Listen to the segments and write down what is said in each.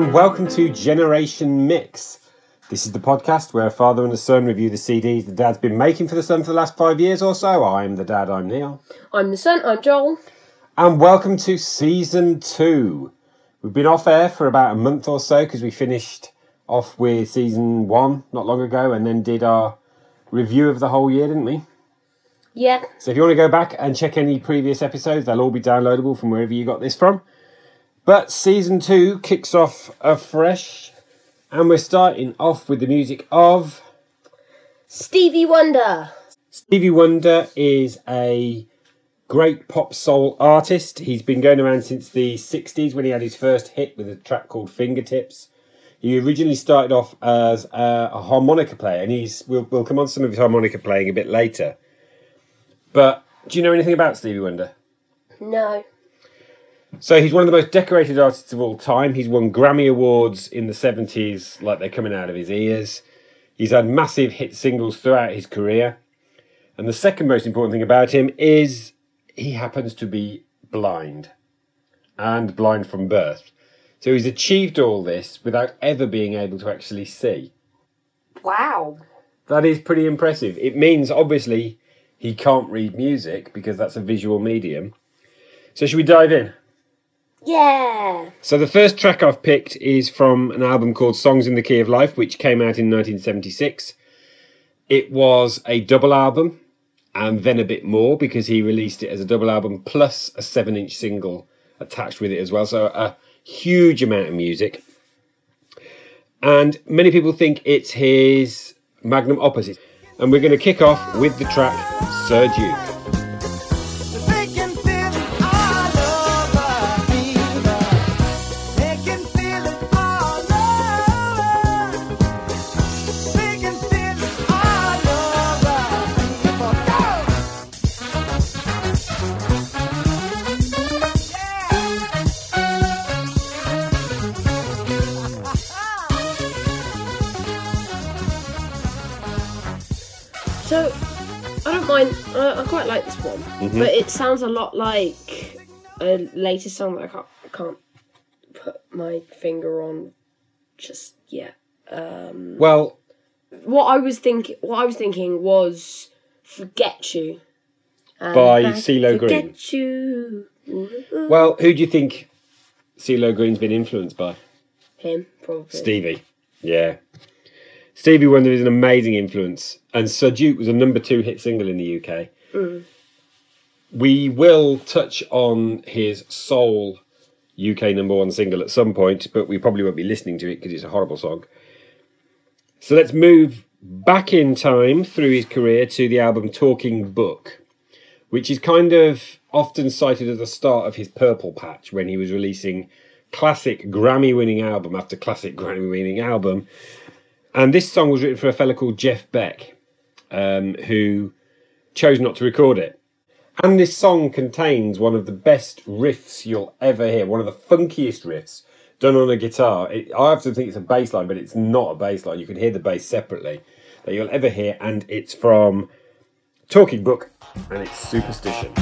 And welcome to Generation Mix. This is the podcast where a father and a son review the CDs the dad's been making for the son for the last five years or so. I'm the dad, I'm Neil. I'm the son, I'm Joel. And welcome to season two. We've been off air for about a month or so because we finished off with season one not long ago and then did our review of the whole year, didn't we? Yeah. So if you want to go back and check any previous episodes, they'll all be downloadable from wherever you got this from. But season two kicks off afresh, and we're starting off with the music of Stevie Wonder. Stevie Wonder is a great pop soul artist. He's been going around since the 60s when he had his first hit with a track called Fingertips. He originally started off as a, a harmonica player, and he's we'll, we'll come on to some of his harmonica playing a bit later. But do you know anything about Stevie Wonder? No. So he's one of the most decorated artists of all time. He's won Grammy Awards in the 70s like they're coming out of his ears. He's had massive hit singles throughout his career. And the second most important thing about him is he happens to be blind and blind from birth. So he's achieved all this without ever being able to actually see. Wow. That is pretty impressive. It means, obviously, he can't read music because that's a visual medium. So, should we dive in? Yeah. So the first track I've picked is from an album called Songs in the Key of Life, which came out in 1976. It was a double album and then a bit more because he released it as a double album plus a seven inch single attached with it as well. So a huge amount of music. And many people think it's his magnum opus. And we're going to kick off with the track Sir Duke. I, I quite like this one, Mm-hmm. but it sounds a lot like a later song that I can't, I can't put my finger on just yet. Well, What I was thinking, what I was thinking was "Forget You" By CeeLo Green. Forget you. Well, who do you think CeeLo Green's been influenced by? Him probably. Stevie. Yeah. Stevie Wonder is an amazing influence, and Sir Duke was a number two hit single in the UK. Mm. We will touch on his soul UK number one single at some point, but we probably won't be listening to it because it's a horrible song. So let's move back in time through his career to the album Talking Book, which is kind of often cited as the start of his purple patch when he was releasing classic Grammy winning album after classic Grammy winning album. And this song was written for a fella called Jeff Beck, um, who chose not to record it. And this song contains one of the best riffs you'll ever hear, one of the funkiest riffs done on a guitar. It, I often think it's a bass line, but it's not a bass line. You can hear the bass separately that you'll ever hear, and it's from Talking Book, and it's Superstition.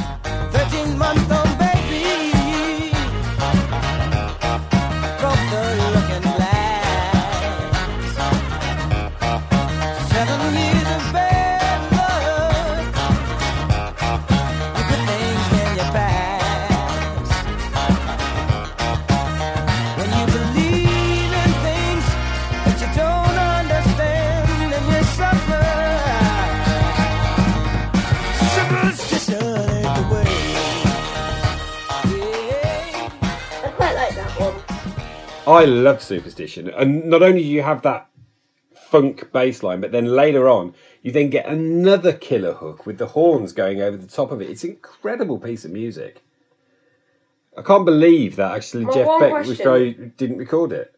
I love Superstition, and not only do you have that funk bass line, but then later on you then get another killer hook with the horns going over the top of it. It's an incredible piece of music. I can't believe that actually My Jeff Beck question- didn't record it.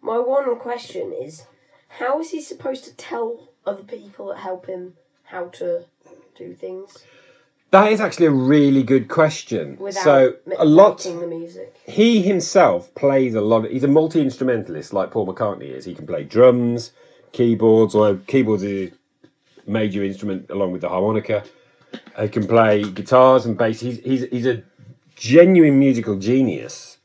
My one question is, how is he supposed to tell other people that help him how to do things That is actually a really good question. without so a lot. the music? He himself plays a lot. Of, he's a multi instrumentalist like Paul McCartney is. He can play drums, keyboards, or keyboards is a major instrument along with the harmonica. He can play guitars and bass. He's he's he's a genuine musical genius.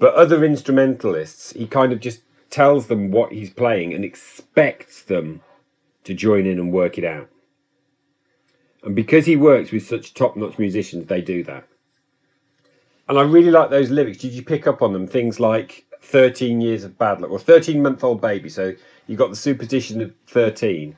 But other instrumentalists, he kind of just tells them what he's playing and expects them to join in and work it out. And because he works with such top notch musicians, they do that. And I really like those lyrics. Did you pick up on them? Things like 13 years of bad luck, or 13 month old baby. So you got the superstition of 13.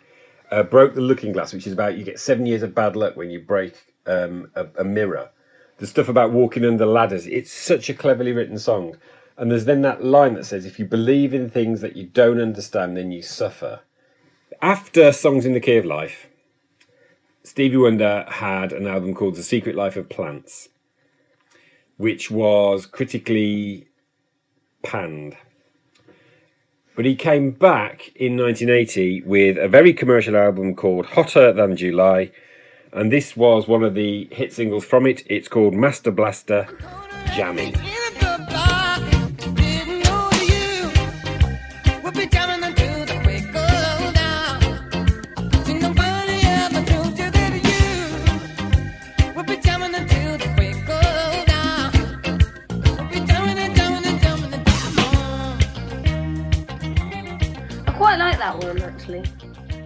Uh, broke the looking glass, which is about you get seven years of bad luck when you break um, a, a mirror. The stuff about walking under ladders. It's such a cleverly written song. And there's then that line that says, if you believe in things that you don't understand, then you suffer. After Songs in the Key of Life, Stevie Wonder had an album called The Secret Life of Plants, which was critically panned. But he came back in 1980 with a very commercial album called Hotter Than July, and this was one of the hit singles from it. It's called Master Blaster Jamming.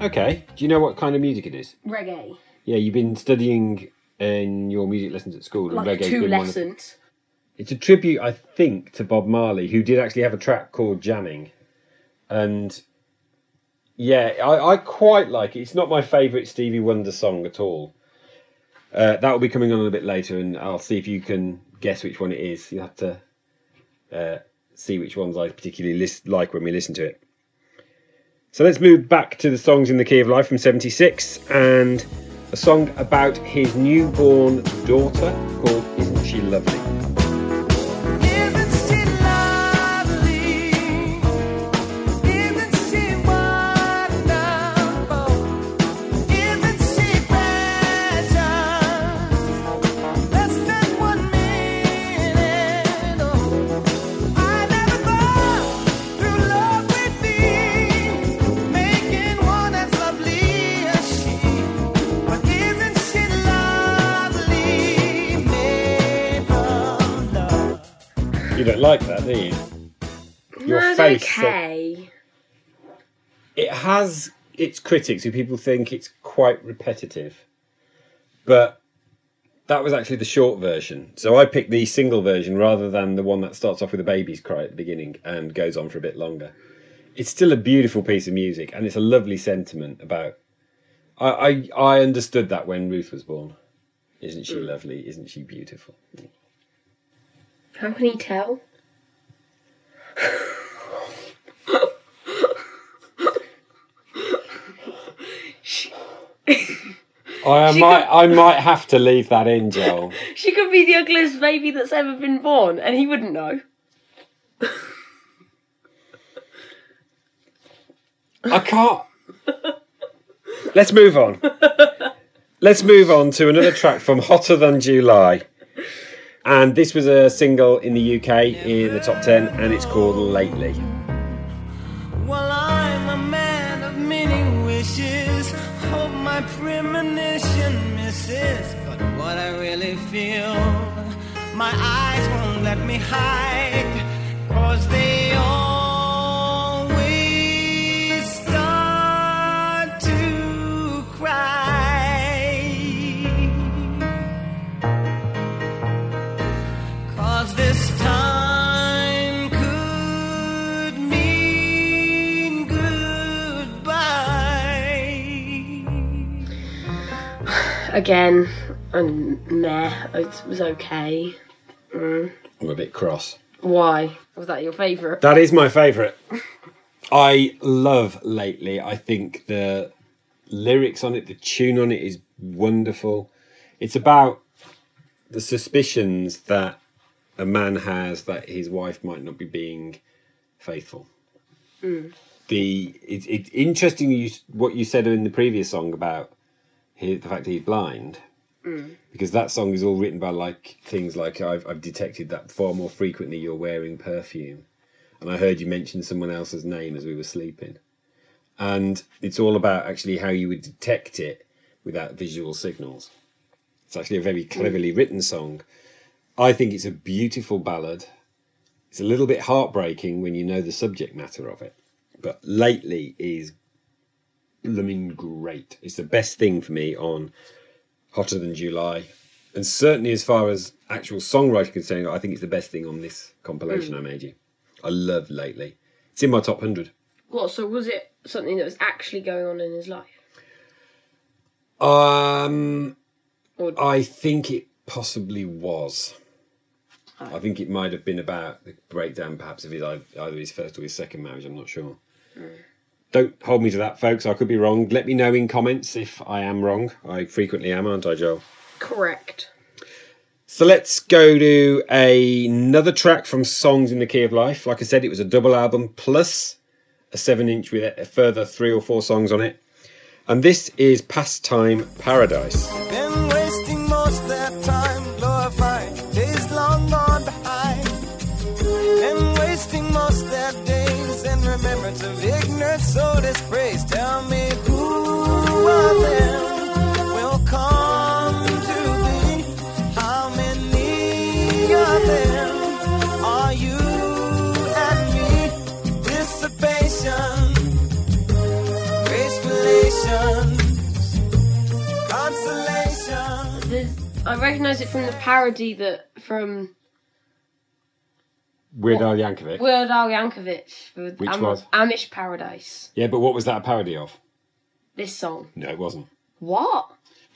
Okay, do you know what kind of music it is? Reggae. Yeah, you've been studying in your music lessons at school, and Like reggae's two been one of- lessons. It's a tribute, I think, to Bob Marley, who did actually have a track called Jamming. And yeah, I, I quite like it. It's not my favourite Stevie Wonder song at all. Uh, that will be coming on a bit later, and I'll see if you can guess which one it is. You have to uh, see which ones I particularly list, like when we listen to it. So let's move back to the songs in the Key of Life from '76, and a song about his newborn daughter called "Isn't She Lovely." Your no, it's face said- okay. It has its critics who people think it's quite repetitive, but that was actually the short version. So I picked the single version rather than the one that starts off with a baby's cry at the beginning and goes on for a bit longer. It's still a beautiful piece of music and it's a lovely sentiment about. I I, I understood that when Ruth was born. Isn't she mm. lovely? Isn't she beautiful? How can he tell? I might I might have to leave that in, Joel. She could be the ugliest baby that's ever been born, and he wouldn't know. I can't. Let's move on. Let's move on to another track from Hotter Than July. And this was a single in the UK in the top 10, and it's called Lately. My eyes won't let me hide. Cause they always start to cry. Cause this time could mean goodbye. Again, and meh, it was okay. Mm. I'm a bit cross. Why? Was that your favourite? That is my favourite. I love Lately. I think the lyrics on it, the tune on it is wonderful. It's about the suspicions that a man has that his wife might not be being faithful. Mm. The it's it's interesting you what you said in the previous song about he, the fact that he's blind Mm. because that song is all written by like things like I've I've detected that far more frequently you're wearing perfume, and I heard you mention someone else's name as we were sleeping, and it's all about actually how you would detect it without visual signals. It's actually a very mm. cleverly written song. I think it's a beautiful ballad. It's a little bit heartbreaking when you know the subject matter of it. But lately is blooming great. It's the best thing for me on Hotter Than July. And certainly as far as actual songwriting concerned, I think it's the best thing on this compilation I made you. I love lately. It's in my top hundred. What? So was it something that was actually going on in his life? Um Or I think it possibly was. I think it might have been about the breakdown, perhaps, of his either his first or his second marriage. I'm not sure. Don't hold me to that, folks. I could be wrong. Let me know in comments if I am wrong. I frequently am, aren't I, Joel? correct. So let's go to another track from Songs in the Key of Life. Like I said, it was a double album plus a seven inch with a further three or four songs on it. And this is Pastime Paradise. So. Tell me who of them will come to? How many of them are you and me? Dissipation, grace relations, consolation. I recognise it from the parody that from Weird Al Yankovic. Weird Al Yankovic for Which was? Amish Paradise. Yeah, but what was that a parody of? This song. No, it wasn't. What?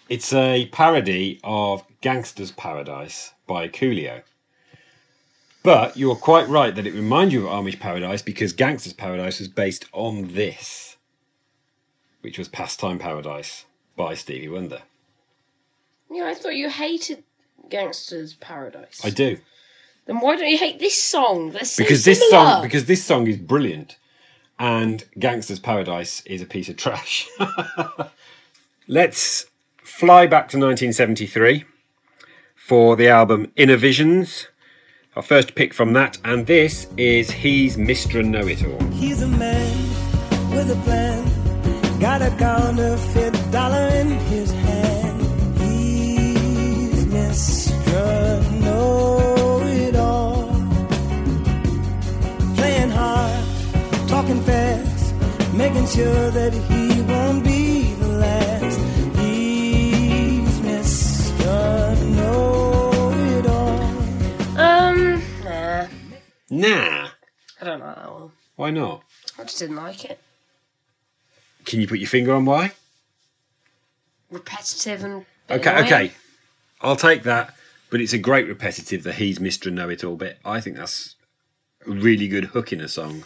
It's a parody of Gangster's Paradise by Coolio. But you're quite right that it reminds you of Amish Paradise because Gangster's Paradise was based on this, which was Pastime Paradise by Stevie Wonder. Yeah, I thought you hated Gangster's Paradise. I do. Then why don't you hate this song? That's so Because this similar. song because this song is brilliant and Gangster's Paradise is a piece of trash. Let's fly back to 1973 for the album Innervisions. Our first pick from that, and this is He's Mr. Know It All. He's a man with a plan. Got a counterfeit dollar in his hand. He's Mr. making sure that he won't be the last. He's Mr. Know It All. Um, nah. Nah, I don't like that one. why not? I just didn't like it. Can you put your finger on why? Repetitive and. a Okay, annoying. okay. I'll take that, but it's a great repetitive, that He's Mr. Know It All bit. I think that's a really good hook in a song.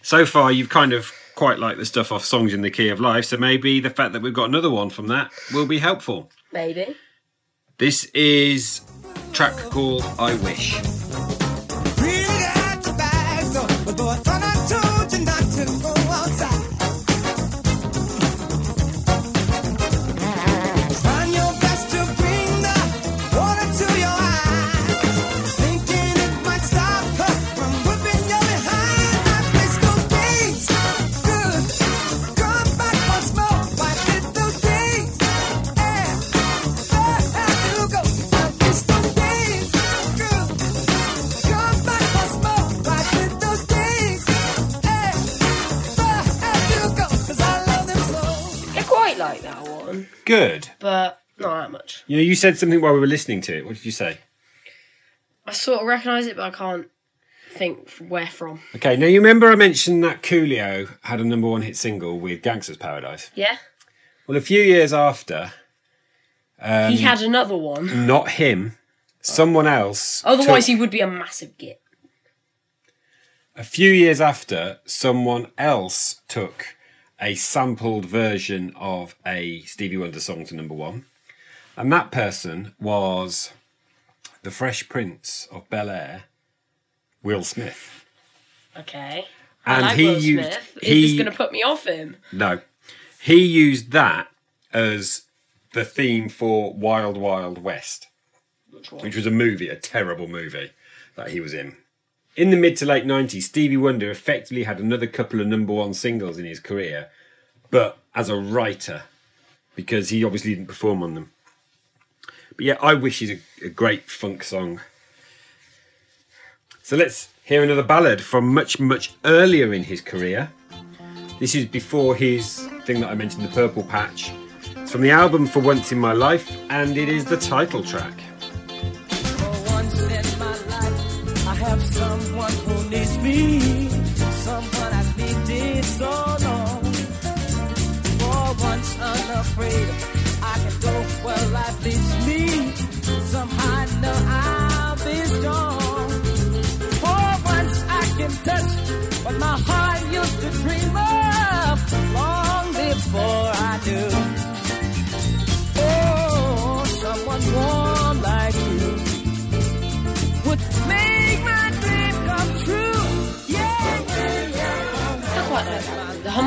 So far, you've kind of quite like the stuff off Songs in the Key of Life, so maybe the fact that we've got another one from that will be helpful. Maybe. This is a track called I Wish. Good. but not that much. You know, you said something while we were listening to it. What did you say? I sort of recognise it, but I can't think where from. Okay, now you remember I mentioned that Coolio had a number one hit single with Gangster's Paradise? Yeah? Well, a few years after, Um, he had another one. not him, someone else. Otherwise, took- he would be a massive git. a few years after, someone else took a sampled version of a Stevie Wonder song to number one, and that person was the Fresh Prince of Bel Air, Will Smith. Okay. And I like he Will used Smith. Is he this going to put me off him? no, he used that as the theme for Wild Wild West. Which one? which was a movie, a terrible movie that he was in. In the mid to late 90s, Stevie Wonder effectively had another couple of number one singles in his career, but as a writer, because he obviously didn't perform on them. But yeah, I Wish is a, a great funk song. So let's hear another ballad from much, much earlier in his career. This is before his thing that I mentioned, The Purple Patch. It's from the album For Once in My Life, and it is the title track. Someone I've needed so long. For once unafraid, I can go where life leads me. Somehow I know I'll be strong. For once I can touch what my heart used to dream of long before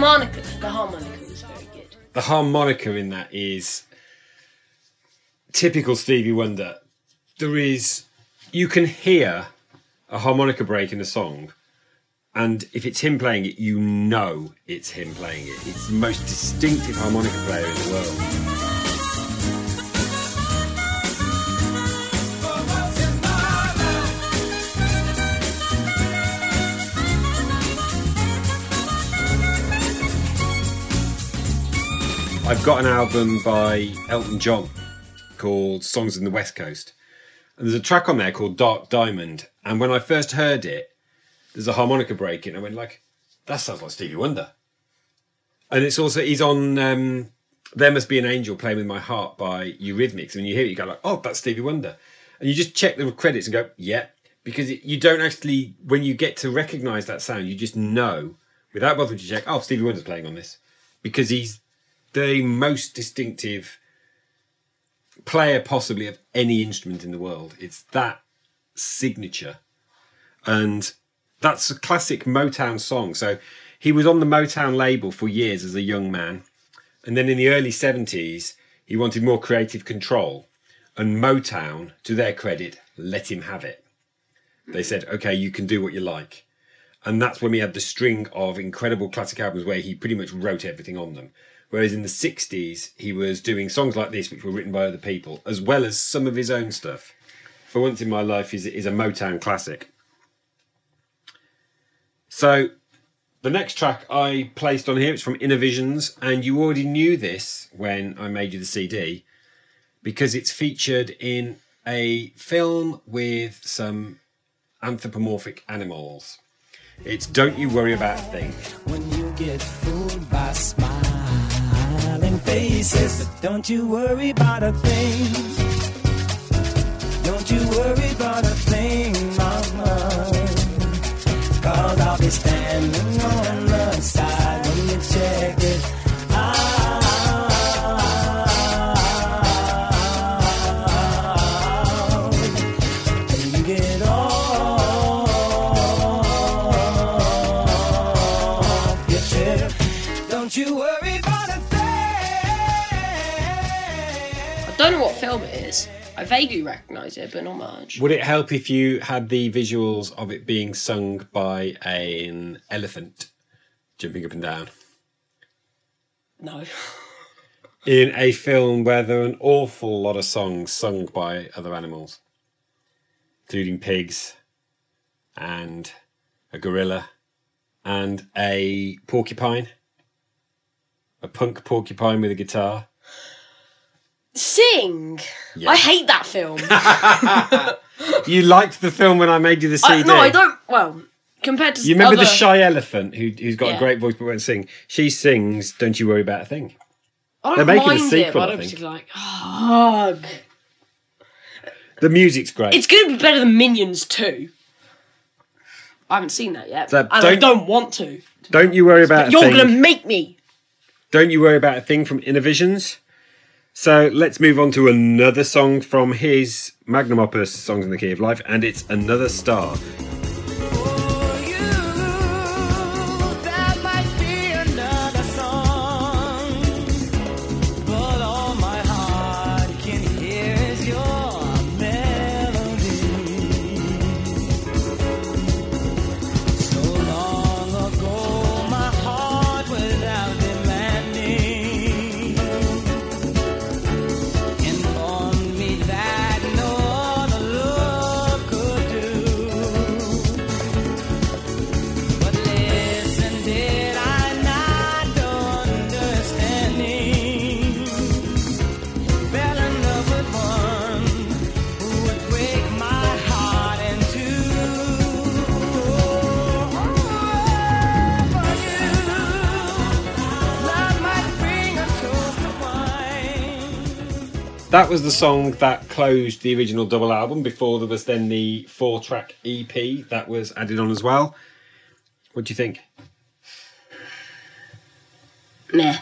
harmonica, the harmonica was very good. The harmonica in that is typical Stevie Wonder. There is, you can hear a harmonica break in a song, and if it's him playing it, you know it's him playing it. It's the most distinctive harmonica player in the world. I've got an album by Elton John called Songs in the West Coast. And there's a track on there called Dark Diamond. And when I first heard it, there's a harmonica break in. I went like, that sounds like Stevie Wonder. And it's also he's on um, There Must Be an Angel playing with my heart by Eurythmics. And when you hear it, you go like, oh, that's Stevie Wonder. And you just check the credits and go, yeah, because it, you don't actually when you get to recognise that sound, you just know without bothering to check. Oh, Stevie Wonder's playing on this because he's the most distinctive player possibly of any instrument in the world. It's that signature. And that's a classic Motown song. So he was on the Motown label for years as a young man. And then in the early 70s, he wanted more creative control. And Motown, to their credit, let him have it. They said, okay, you can do what you like. And that's when we had the string of incredible classic albums where he pretty much wrote everything on them. Whereas in the 60s, he was doing songs like this, which were written by other people, as well as some of his own stuff. For Once in My Life is, is a Motown classic. So the next track I placed on here is from Inner Visions, and you already knew this when I made you the CD because it's featured in a film with some anthropomorphic animals. It's Don't You Worry About a faces. But don't you worry about a thing. Don't you worry about a thing, mama. Cause I'll be standing on the side when you check it don't you worry about a don't know what film it is. I vaguely recognise it, but not much. Would it help if you had the visuals of it being sung by an elephant jumping up and down? No. In a film where there are an awful lot of songs sung by other animals, including pigs and a gorilla and a porcupine, a punk porcupine with a guitar. Sing. Yeah. I hate that film. You liked the film when I made you the I, CD. no, I don't. Well, compared to You remember the shy elephant who, who's got a great voice but won't sing? She sings "Don't You Worry About a Thing." I don't they're making a sequel, it, but I I don't think. particularly like. Oh, hug. The music's great. It's going to be better than Minions 2. I haven't seen that yet, So and I don't- don't want to. Don't you worry about a You're going to make me. Don't you worry about a thing from Innervisions. So let's move on to another song from his magnum opus, "Songs in the Key of Life," and it's "Another Star." That was the song that closed the original double album before there was then the four track EP that was added on as well. What do you think? Meh.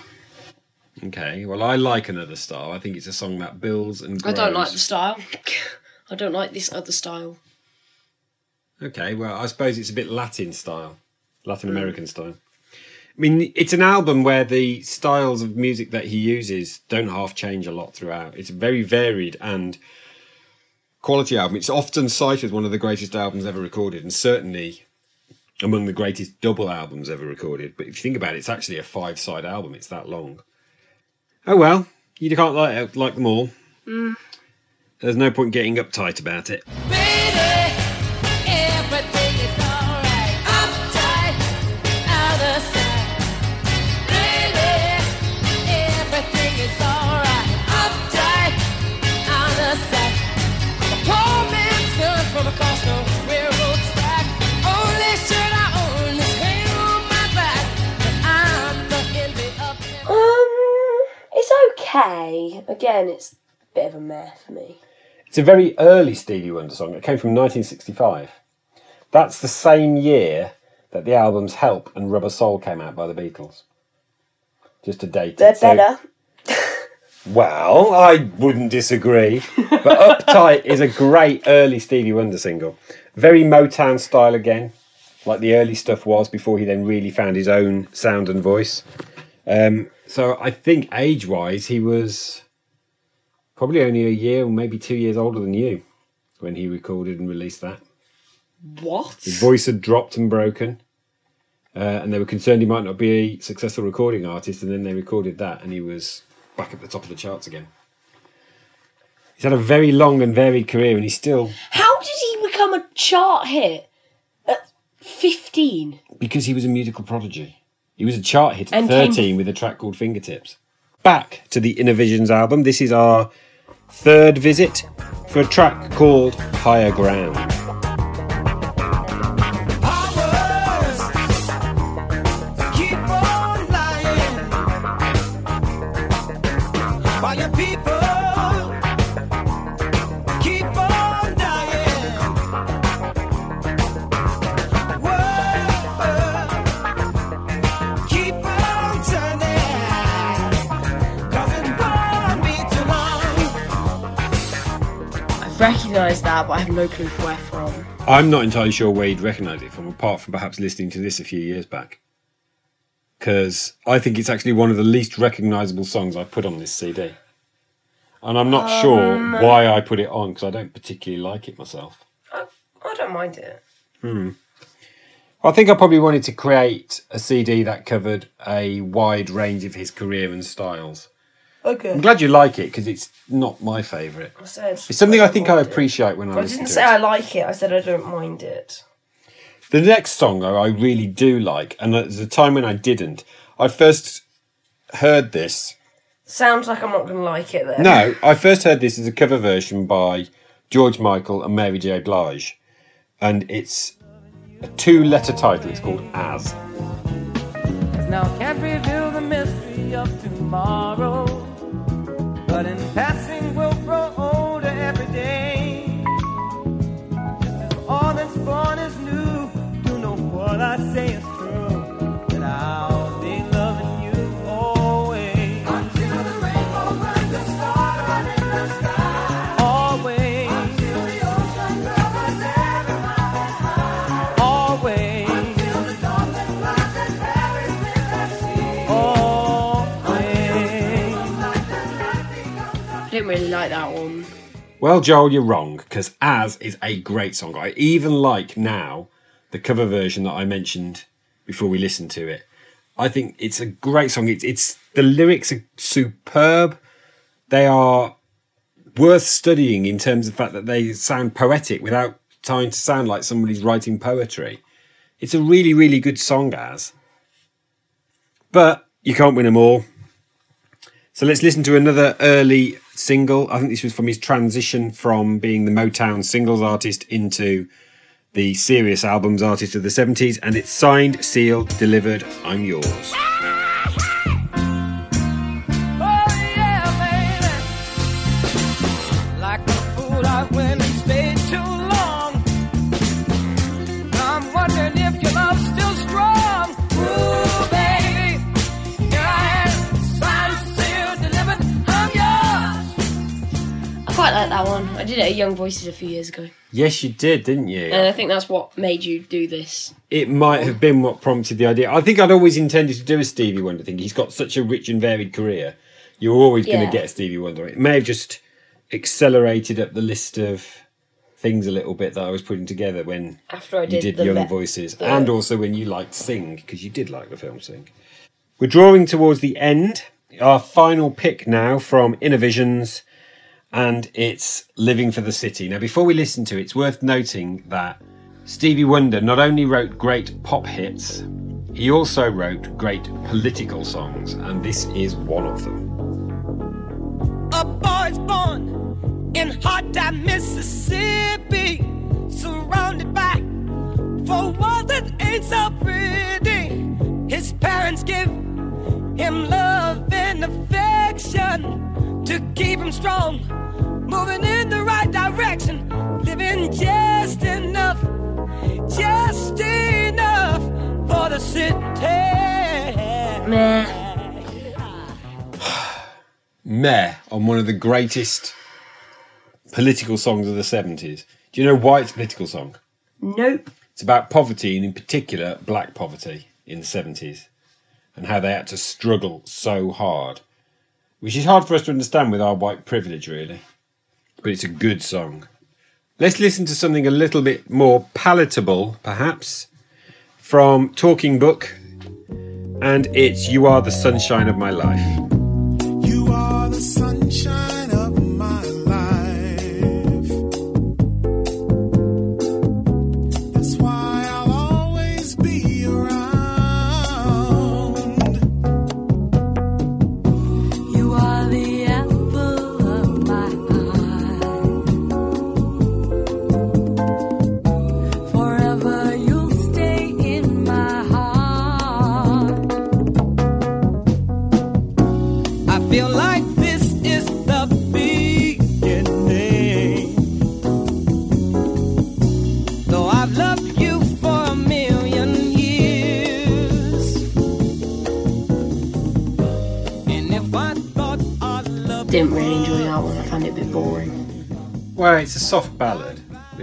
Okay, well, I like Another Style. I think it's a song that builds and goes. I don't like the style. I don't like this other style. Okay, well, I suppose it's a bit Latin style, Latin hmm. American style. I mean, it's an album where the styles of music that he uses don't half change a lot throughout. It's a very varied and quality album. It's often cited as one of the greatest albums ever recorded, and certainly among the greatest double albums ever recorded. But if you think about it, it's actually a five side album. It's that long. Oh well, you can't like like them all. Mm. There's no point getting uptight about it. Okay. Again, it's a bit of a meh for me. It's a very early Stevie Wonder song. It came from 1965. That's the same year that the albums Help and Rubber Soul came out by the Beatles. Just to date They're it. So- better. well, I wouldn't disagree. But Uptight is a great early Stevie Wonder single. Very Motown style again, like the early stuff was before he then really found his own sound and voice. Um, so I think age wise, he was probably only a year or maybe two years older than you when he recorded and released that. What? His voice had dropped and broken. Uh, and they were concerned he might not be a successful recording artist, and then they recorded that, and he was back at the top of the charts again. He's had a very long and varied career, and he's still How did he become a chart hit at 15? because he was a musical prodigy. He was a chart hit at And came- 13 with a track called Fingertips. Back to the Innervisions album. This is our third visit for a track called Higher Ground. I've recognised that, but I have no clue where from. I'm not entirely sure where you'd recognise it from, apart from perhaps listening to this a few years back. Because I think it's actually one of the least recognisable songs I've put on this CD. And I'm not sure why I put it on, because I don't particularly like it myself. I, I don't mind it. Hmm. I think I probably wanted to create a CD that covered a wide range of his career and styles. Okay. I'm glad you like it, because it's not my favourite. I said It's something I don't think I mind it. appreciate when I listen to it. I listen didn't to say it. I like it. I said I don't mind it. The next song though, I really do like, and there's a time when I didn't. I first heard this. Sounds like I'm not going to like it then. No, I first heard this as a cover version by George Michael and Mary J. Blige, and it's a two-letter title. It's called As. now can't reveal the mystery of tomorrow. Didn't really like that one. Well, Joel, you're wrong because As is a great song. I even like now the cover version that I mentioned before we listened to it. I think it's a great song. It's, it's the lyrics are superb. They are worth studying in terms of the fact that they sound poetic without trying to sound like somebody's writing poetry. It's a really, really good song, As. But you can't win them all. So let's listen to another early single. I think this was from his transition from being the Motown singles artist into the serious albums artist of the 70s, and it's signed, sealed, delivered, I'm yours. Did it at Young Voices a few years ago, Yes, you did, didn't you? and I think that's what made you do this. it might have been what prompted the idea. I think I'd always intended to do a Stevie Wonder thing. He's got such a rich and varied career. You're always going Yeah. to get Stevie Wonder. It may have just accelerated up the list of things a little bit that I was putting together when After I you did, did the Young Met- Voices, the- and also when you liked Sing, because you did like the film Sing. We're drawing towards the end. Our final pick now from Innervisions, and it's Living for the City. Now, before we listen to it, it's worth noting that Stevie Wonder not only wrote great pop hits, he also wrote great political songs, and this is one of them. A boy's born in hot Mississippi, surrounded by four walls that ain't so pretty. His parents give him love and affection to keep him strong, moving in the right direction, living just enough, just enough for the city. Meh. Meh on one of the greatest political songs of the 70s. Do you know why it's a political song? Nope. It's about poverty, and in particular, black poverty in the 70s, and how they had to struggle so hard. Which is hard for us to understand with our white privilege, really. But it's a good song. Let's listen to something a little bit more palatable, perhaps, from Talking Book, and it's You Are the Sunshine of My Life. You are the sunshine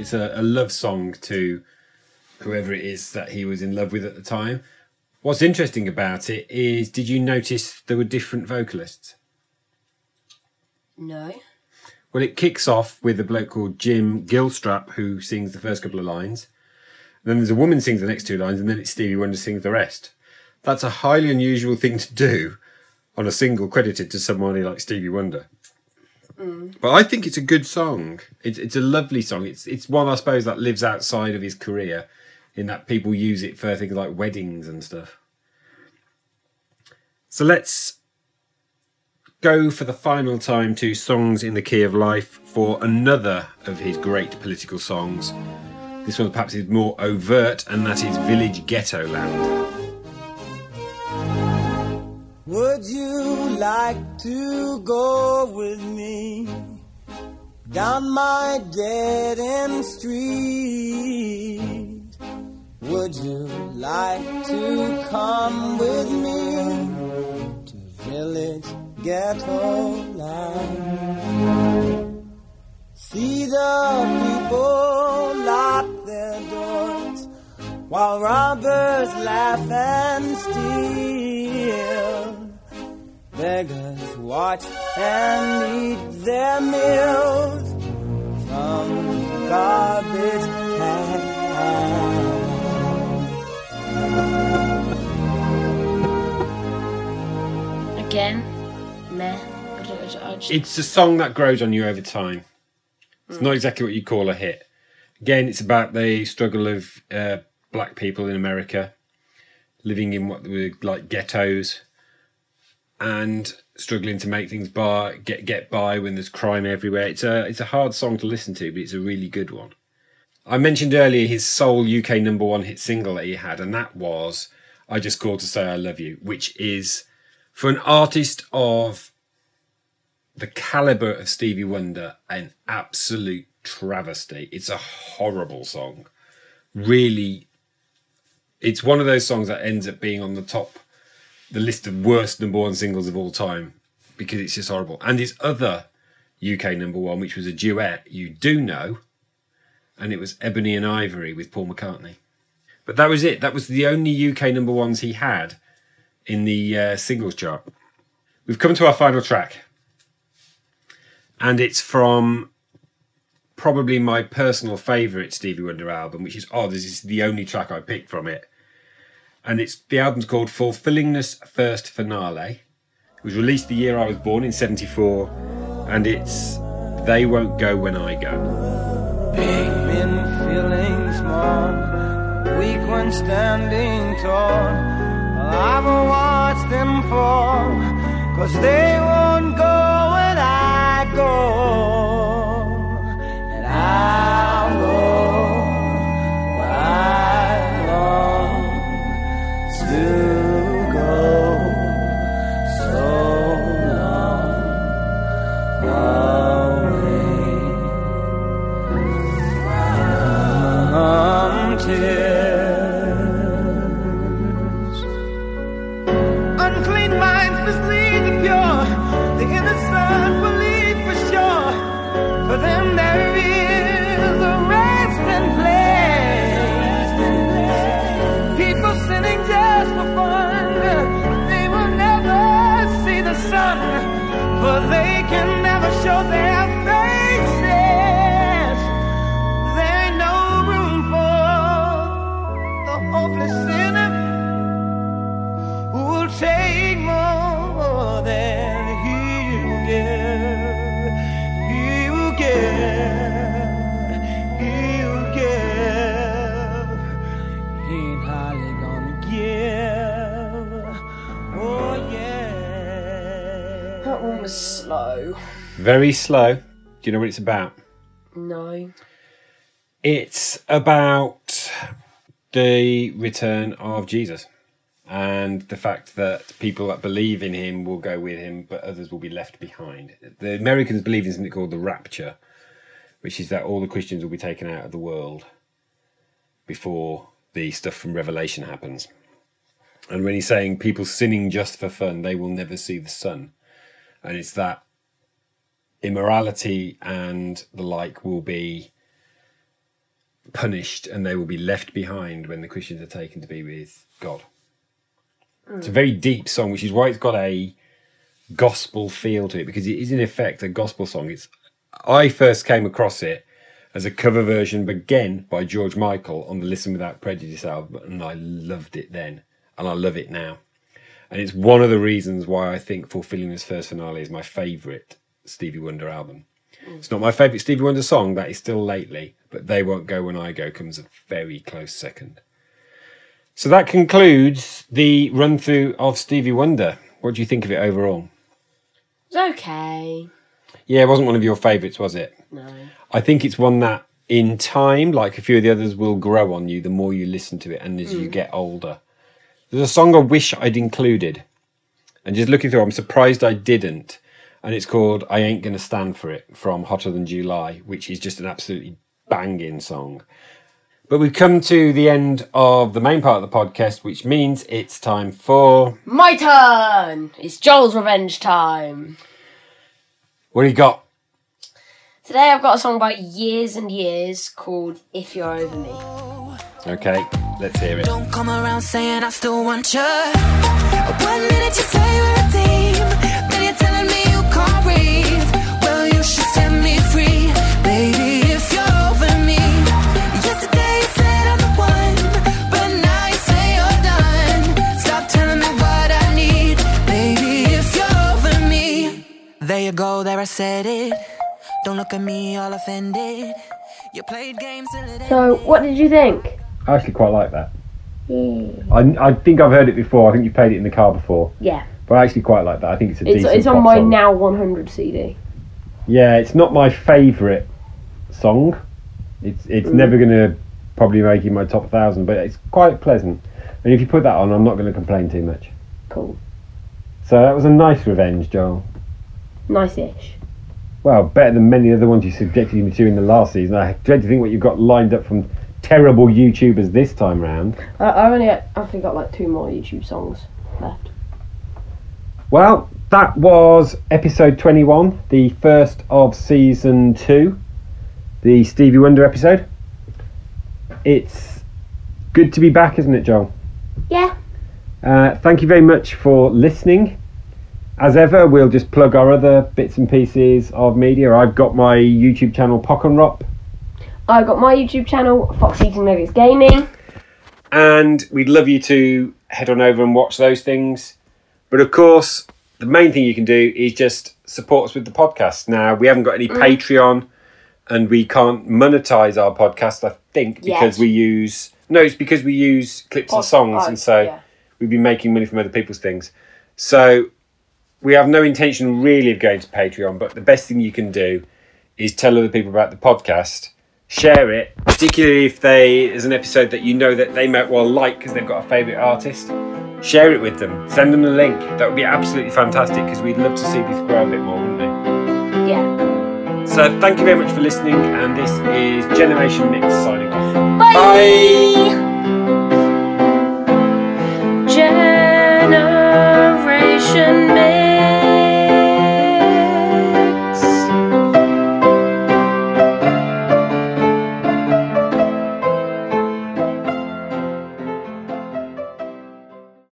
It's a, a love song to whoever it is that he was in love with at the time. What's interesting about it is, did you notice there were different vocalists? No. Well, it kicks off with a bloke called Jim Gilstrap who sings the first couple of lines. Then there's a woman sings the next two lines, and then it's Stevie Wonder sings the rest. That's a highly unusual thing to do on a single credited to somebody like Stevie Wonder. Mm. But I think it's a good song. It's it's a lovely song. It's it's one I suppose that lives outside of his career, in that people use it for things like weddings and stuff. So let's go for the final time to Songs in the Key of Life for another of his great political songs. This one perhaps is more overt, and that is Village Ghetto Land. Like to go with me down my dead end street? Would you like to come with me to village ghetto land? See the people lock their doors while robbers laugh and steal. Beggars watch and eat their meals from garbage cans. Again, meh. I don't, I just, It's a song that grows on you over time. It's not exactly what you call a hit. Again, it's about the struggle of uh, black people in America living in what were like ghettos and struggling to make things by get get by when there's crime everywhere. It's a it's a hard song to listen to, but it's a really good one. I mentioned earlier his sole UK number one hit single that he had, and that was "I Just Called to Say I Love You," which is for an artist of the caliber of Stevie Wonder, an absolute travesty. It's a horrible song. Really, it's one of those songs that ends up being on the top, the list of worst number one singles of all time because it's just horrible. And his other UK number one, which was a duet you do know, and it was Ebony and Ivory with Paul McCartney. But that was it. That was the only UK number ones he had in the uh, singles chart. We've come to our final track, and it's from probably my personal favourite Stevie Wonder album, which is odd. This is the only track I picked from it, and it's the album's called Fulfillingness First Finale. It was released the year I was born in '74, and it's They Won't Go When I Go. Big men feeling small, weak standing tall. I've watched them fall, cause they Very slow. Do you know what it's about? No. It's about the return of Jesus and the fact that people that believe in him will go with him, but others will be left behind. The Americans believe in something called the rapture, which is that all the Christians will be taken out of the world before the stuff from Revelation happens. And when he's saying people sinning just for fun, they will never see the sun. And it's that immorality and the like will be punished and they will be left behind when the Christians are taken to be with God. It's a very deep song, which is why it's got a gospel feel to it because it is in effect a gospel song. It's I first came across it as a cover version, again by George Michael on the Listen Without Prejudice album, and I loved it then, and I love it now. And it's one of the reasons why I think Fulfillingness First Finale is my favourite Stevie Wonder album. Mm. It's not my favourite Stevie Wonder song, that is still lately, but They Won't Go When I Go comes a very close second. So that concludes the run through of Stevie Wonder. What do you think of it overall? It's okay. Yeah, it wasn't one of your favourites, was it? No. I think it's one that, in time, like a few of the others, will grow on you the more you listen to it and as you mm. get older. There's a song I wish I'd included, and just looking through, I'm surprised I didn't. And it's called "I Ain't Gonna Stand for It" from Hotter Than July, which is just an absolutely banging song. But we've come to the end of the main part of the podcast, which means it's time for My turn! It's Joel's revenge time. what do you got? Today I've got a song about years and years called If You're Over Me. Okay, let's hear it. Don't come around saying I still want you. One minute you say we're a team, said it. Don't look at me all offended. You played games So, what did you think? I actually quite like that. Yeah. I, I think I've heard it before. I think you played it in the car before, Yeah, but I actually quite like that. I think it's a it's, decent. it's on pop my song. Now 100 CD. Yeah, it's not my favourite song. It's it's Mm. never gonna probably make it my top thousand, but it's quite pleasant. And if you put that on, I'm not going to complain too much. Cool. So that was a nice revenge, Joel. Nice-ish. Well, better than many other ones you subjected me to in the last season. I dread to think what you've got lined up from terrible YouTubers this time round. I, I've only, I think, got like two more YouTube songs left. Well, that was episode 21, the first of season two, the Stevie Wonder episode. It's good to be back, isn't it, Joel? Yeah. Uh, thank you very much for listening. As ever, we'll just plug our other bits and pieces of media. I've got my YouTube channel, Pock and Rop, I've got my YouTube channel, Fox Eating Nuggets Gaming. and we'd love you to head on over and watch those things. But of course, the main thing you can do is just support us with the podcast. Now, we haven't got any mm. Patreon and we can't monetize our podcast, I think, because we use. No, it's because we use clips and songs, oh, and so yeah. we've been making money from other people's things. So we have no intention really of going to Patreon, but the best thing you can do is tell other people about the podcast, share it, particularly if they there's an episode that you know that they might well like because they've got a favourite artist. Share it with them. Send them the link. That would be absolutely fantastic because we'd love to see this grow a bit more, wouldn't we? Yeah. So thank you very much for listening, and this is Generation Mix signing off. Bye. Bye.